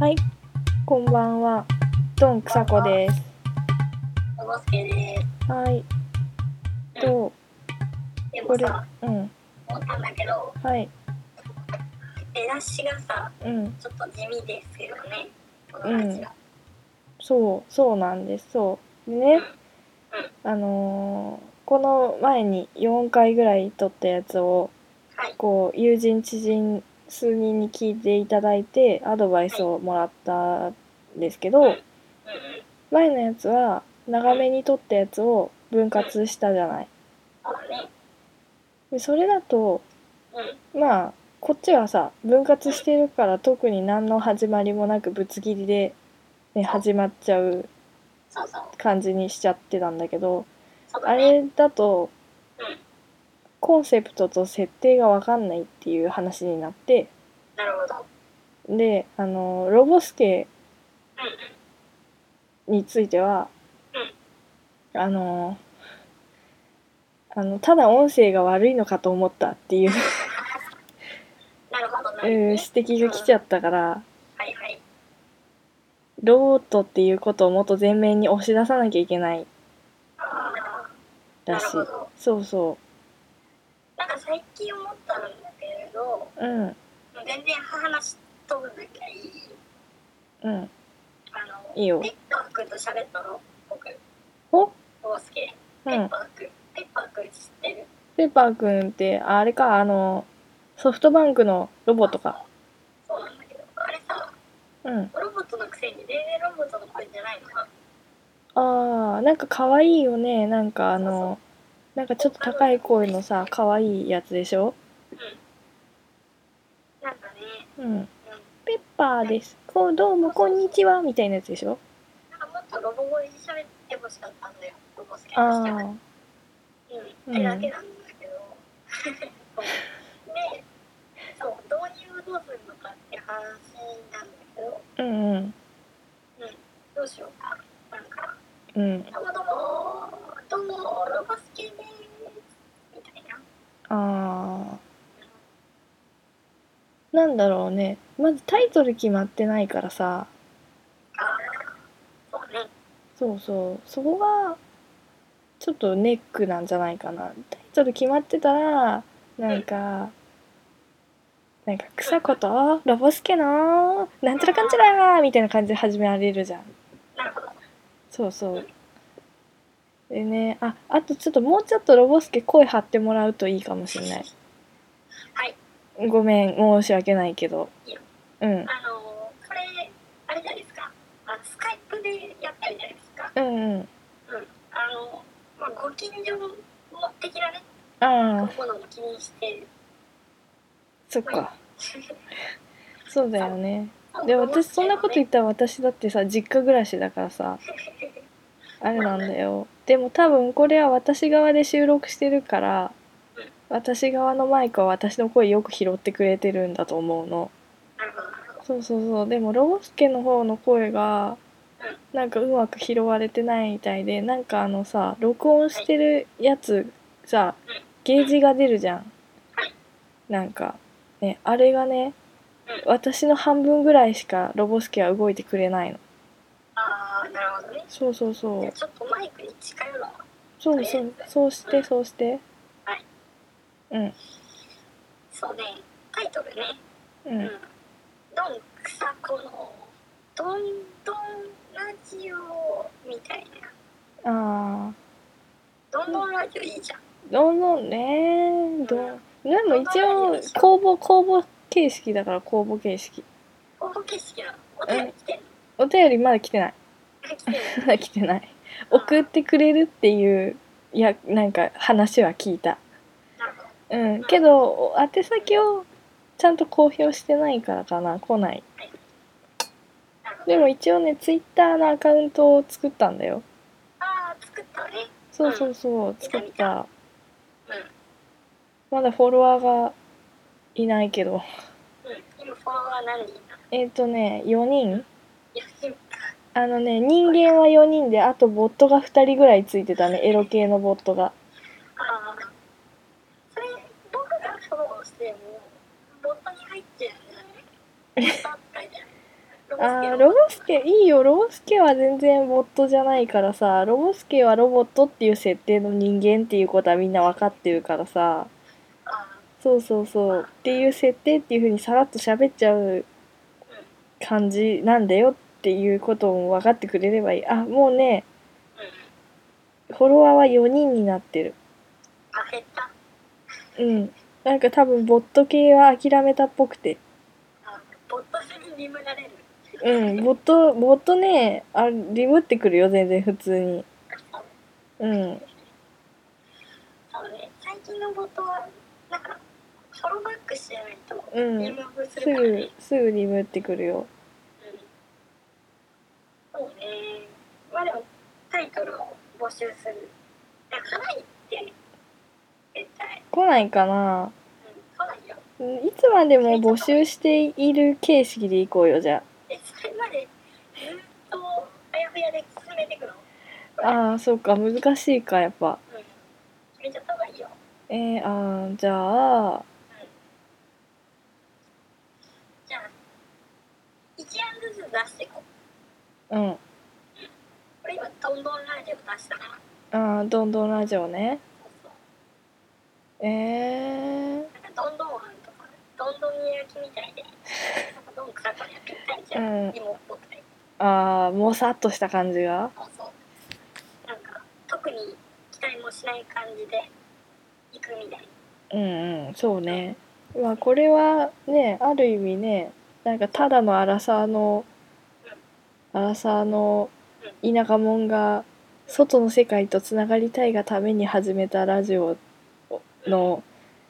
はい、こんがんは。がドンキサコがドンキドンキドンキドンキん。思ったんだけど、はい、出だしがさ、うん、ちょっと地味ですよね。このラジオ。そう、そうなんです。そう。でね、あのーこの前に4回ぐらい撮ったやつを、はい。こう、友人、知人、数人に聞いていただいて、アドバイスをもらったんですけど、うんうん。前のやつは、長めに撮ったやつを分割したじゃない。でそれだと、うん。まあこっちはさ分割してるから特に何の始まりもなくぶつ切りで、ね、始まっちゃうそうそう。感じにしちゃってたんだけどそうだね。あれだとうんコンセプトと設定が分かんないっていう話になってなるほど。であのロボスケうんについてはあのあのただ音声が悪いのかと思ったっていう、なるほどなうん指。摘が来ちゃったから。はいはい。ロボットっていうことをもっと前面に押し出さなきゃいけないらしい。そうそなんか最近思ったんだけれど、ううん。全然話飛ぶんだけどいい。うん。あの、いいよ。ペッパーくんと喋ったの？僕、お？ボースケ。うん。ペッパーくん。ペッパーくん知ってる？ペッパーくんってあれかあのソフトバンクのロボットか。そうなんだけど、あれさ、うん。ロボットのくせに全然ロボットの声じゃないの？かあーなんか可愛いよね。なんかあのなんかちょっと高い声のさ可愛いやつでしょ？なんかね、うん。うん、ペッパーです。こうどうもこんにちは。みたいなやつでしょ？なんかもっとロボ声で喋ってほしかったんだよ、ロボスケあとしては。あうん、ってだけなんだけど。そうで、そう、導入をどうするのかって話なんだけど、うんうん。どうしようか。なんか、うん。どうもどうも、どうも、ロボスケです。みたいな。あー。なんだろうね。まずタイトル決まってないからさ。そうそう。そこがちょっとネックなんじゃないかなタイトル決まってたらなんかなんか「草子と？ロボスケの？なんちゃらかんちゃら」みたいな感じで始められるじゃん。そうそうでねああとちょっともうちょっとロボスケ声張ってもらうといいかもしれないはい。ごめん申し訳ないけどうんあのー、これ、あれじゃないですか？あスカイプでやったりじゃないですか？うんうんうん。あのー、まあ、ご近所的なね、ああところも気にして、そっか。そうだよね。で私そんなこと言ったら私だってさ実家暮らしだからさあれなんだよ。でも多分これは私側で収録してるから私側のマイクは私の声よく拾ってくれてるんだと思うの。そうそうそう。でもロボスケの方の声がなんかうまく拾われてないみたいでなんかあのさ録音してるやつさゲージが出るじゃん。はいなんかねあれがね私の半分ぐらいしかロボスケは動いてくれないの。ああ、なるほどね。そうそうそう。ちょっとマイクに近寄ろう。そうそうそうしてそうして。はい。うん。そうね、タイトルね。ううん。ん。ドン草子の、ドンドンラジオみたいな。ああドンドンラジオいいじゃん。どんどんねどん。でも一応公募公募形式だから公募形式。応募景色なの？お便り来てんのお便りまだ来てない。来てない。送ってくれるっていういやなんか話は聞いた。うん。けど宛先をちゃんと公表してないからかな。来ない。でも一応ねツイッターのアカウントを作ったんだよ。ああ、作ったね。そうそうそう作った。うん。まだフォロワーがいないけど。うん。今フォロワー何人えっ、とね4人。あのね人間は4人であとボットが2人ぐらいついてたね。エロ系のボットが。ああ。それ、僕がフォローしても、ボットに入っちゃう んじあーロボスケいいよ。ロボスケは全然ボットじゃないからさ。ロボスケはロボットっていう設定の人間っていうことはみんな分かってるからさ。あそうそうそう。っていう設定っていう風にさらっと喋っちゃう感じなんだよっていうことも分かってくれればいい。あもうねうん。フォロワーは4人になってる。うん。なんか多分ボット系は諦めたっぽくて。あボットにリムられる。うんボットボットねあリムってくるよ全然普通にうんそうね、最近のボットは、なんか、フォローバックしてないと、うんリムーブすするからねぐ。すぐリムってくるようんそうね。まあでも、タイトルを募集する。だから、ないって、絶対。来ないかなうん、来ないよ。うんいつまでも募集している形式でいこうよじゃえ、それまで、ずっと、あやふやで進めていくのああーそうか難しいかやっぱうん。決めちゃった方がいいよ。えー、あーじゃあじゃあ、1案ずつ出していこう。うんこれ今、どんどんラジオ出したどんどんラジオねそうそう。えー、なんかどんどんあんとか、どんどん焼きみたいで、なんかどんくさくやってみたいじゃん。うん芋っぽくて。ああもさっとした感じがそうそう。に期待もしない感じで、行くみたい。うんうんそうね。まあこれはねある意味ねなんかただのアラサーのアラサーの田舎者が外の世界とつながりたいがために始めたラジオの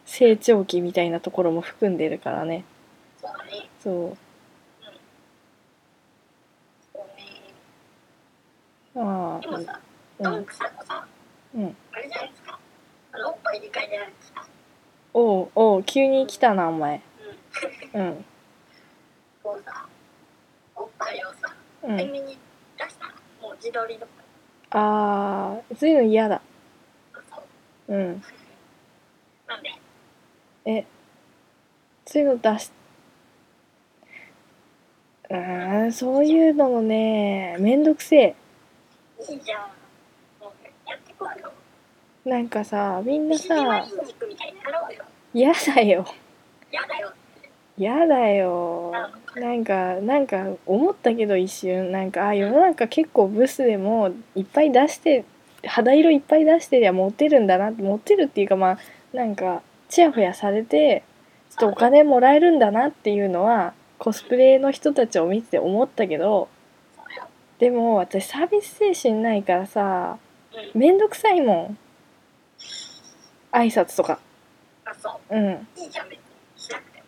成長期みたいなところも含んでるからね。そうだね。そう。そうね。ああでもさ、うん。あれじゃないですか？あの、おっぱいでかいじゃないですか？おうおう急に来たなお前。うん。うん。こうさ、おっぱいをさ、うん。海に出したら、もう自撮りとか、ああそういうの嫌だ。そう。うん。なんで、えそういうの出しうーんそういうのもねめんどくせえ。いいじゃん。なんかさみんなさ。嫌だよやだよ。嫌だよなんかなんか思ったけど一瞬なんかあ世の中結構ブスでもいっぱい出して肌色いっぱい出してりゃモテるんだなモテるっていうかまあなんかチヤホヤされてちょっとお金もらえるんだなっていうのはコスプレの人たちを見てて思ったけど。でも私サービス精神ないからさうん。めんどくさいもん挨拶とか。あ、そう。ん。う。いいじゃん、別に。しなくても。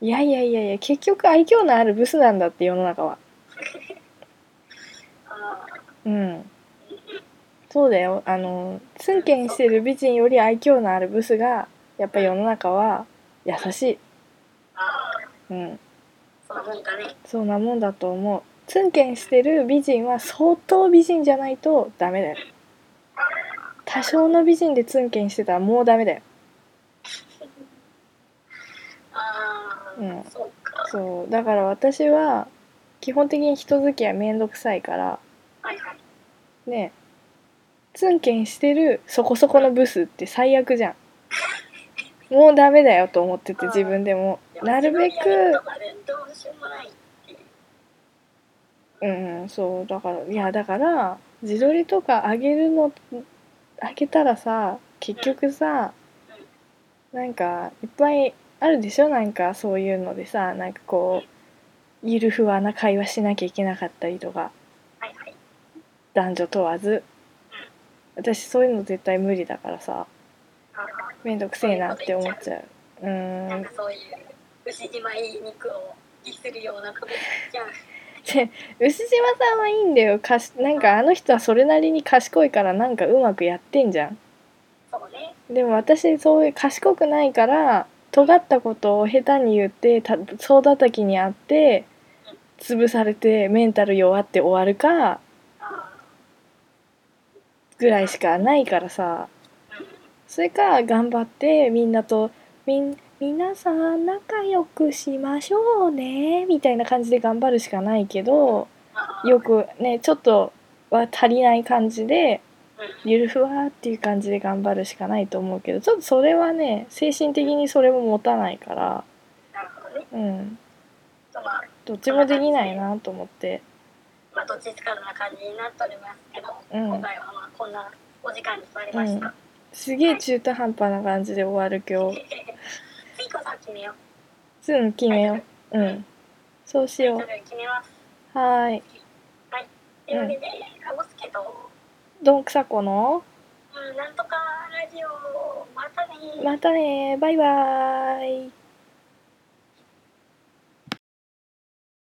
いやいやいやいや結局愛嬌のあるブスなんだって世の中は。あうん。そうだよ。あのツンケンしてる美人より愛嬌のあるブスがやっぱ世の中は優しい。うん。そんなもんかね。そんなもんだと思う。ツンケンしてる美人は相当美人じゃないとダメだよ多少の美人でツンケンしてたらもうダメだよ。ああ、うん。そうか。そう。だから私は基本的に人付き合いめんどくさいからはいはい。ねツンケンしてるそこそこのブスって最悪じゃん。もうダメだよと思ってて自分でも。なるべくうんそう。だからいやだから自撮りとかあげるのあげたらさ結局さなんかいっぱいあるでしょ？なんかそういうのでさなんかこうゆるふわな会話しなきゃいけなかったりとか。はいはい。男女問わず。私そういうの絶対無理だからさ。ああめんどくせえなって思っちゃう。うなんかそういう牛島いい肉をディスるようなことじゃん。で牛島さんはいいんだよ。かしなんかあの人はそれなりに賢いからなんかうまくやってんじゃん。そうね。でも私そういう賢くないから尖ったことを下手に言ってた総叩きにあって潰されてメンタル弱って終わるかあぐらいしかないからさ。それか頑張ってみんなとみん皆さん仲良くしましょうねみたいな感じで頑張るしかないけどあよくねちょっとは足りない感じでうん。ゆるふわっていう感じで頑張るしかないと思うけどちょっとそれはね精神的にそれも持たないからうん。まあどっちもできないなと思って。まあどっちつかずな感じになっておりますけど、うん。今回はまあこんなお時間に座りました、うん。すげえ中途半端な感じで終わる今日 決めよ。うすぐ決めよう。うん。そうしよタイトル決めます。うはーい。とい。うわけで、かごすけど、どんくさこの？うん、なんとかラジオまたね。またねバイバーイ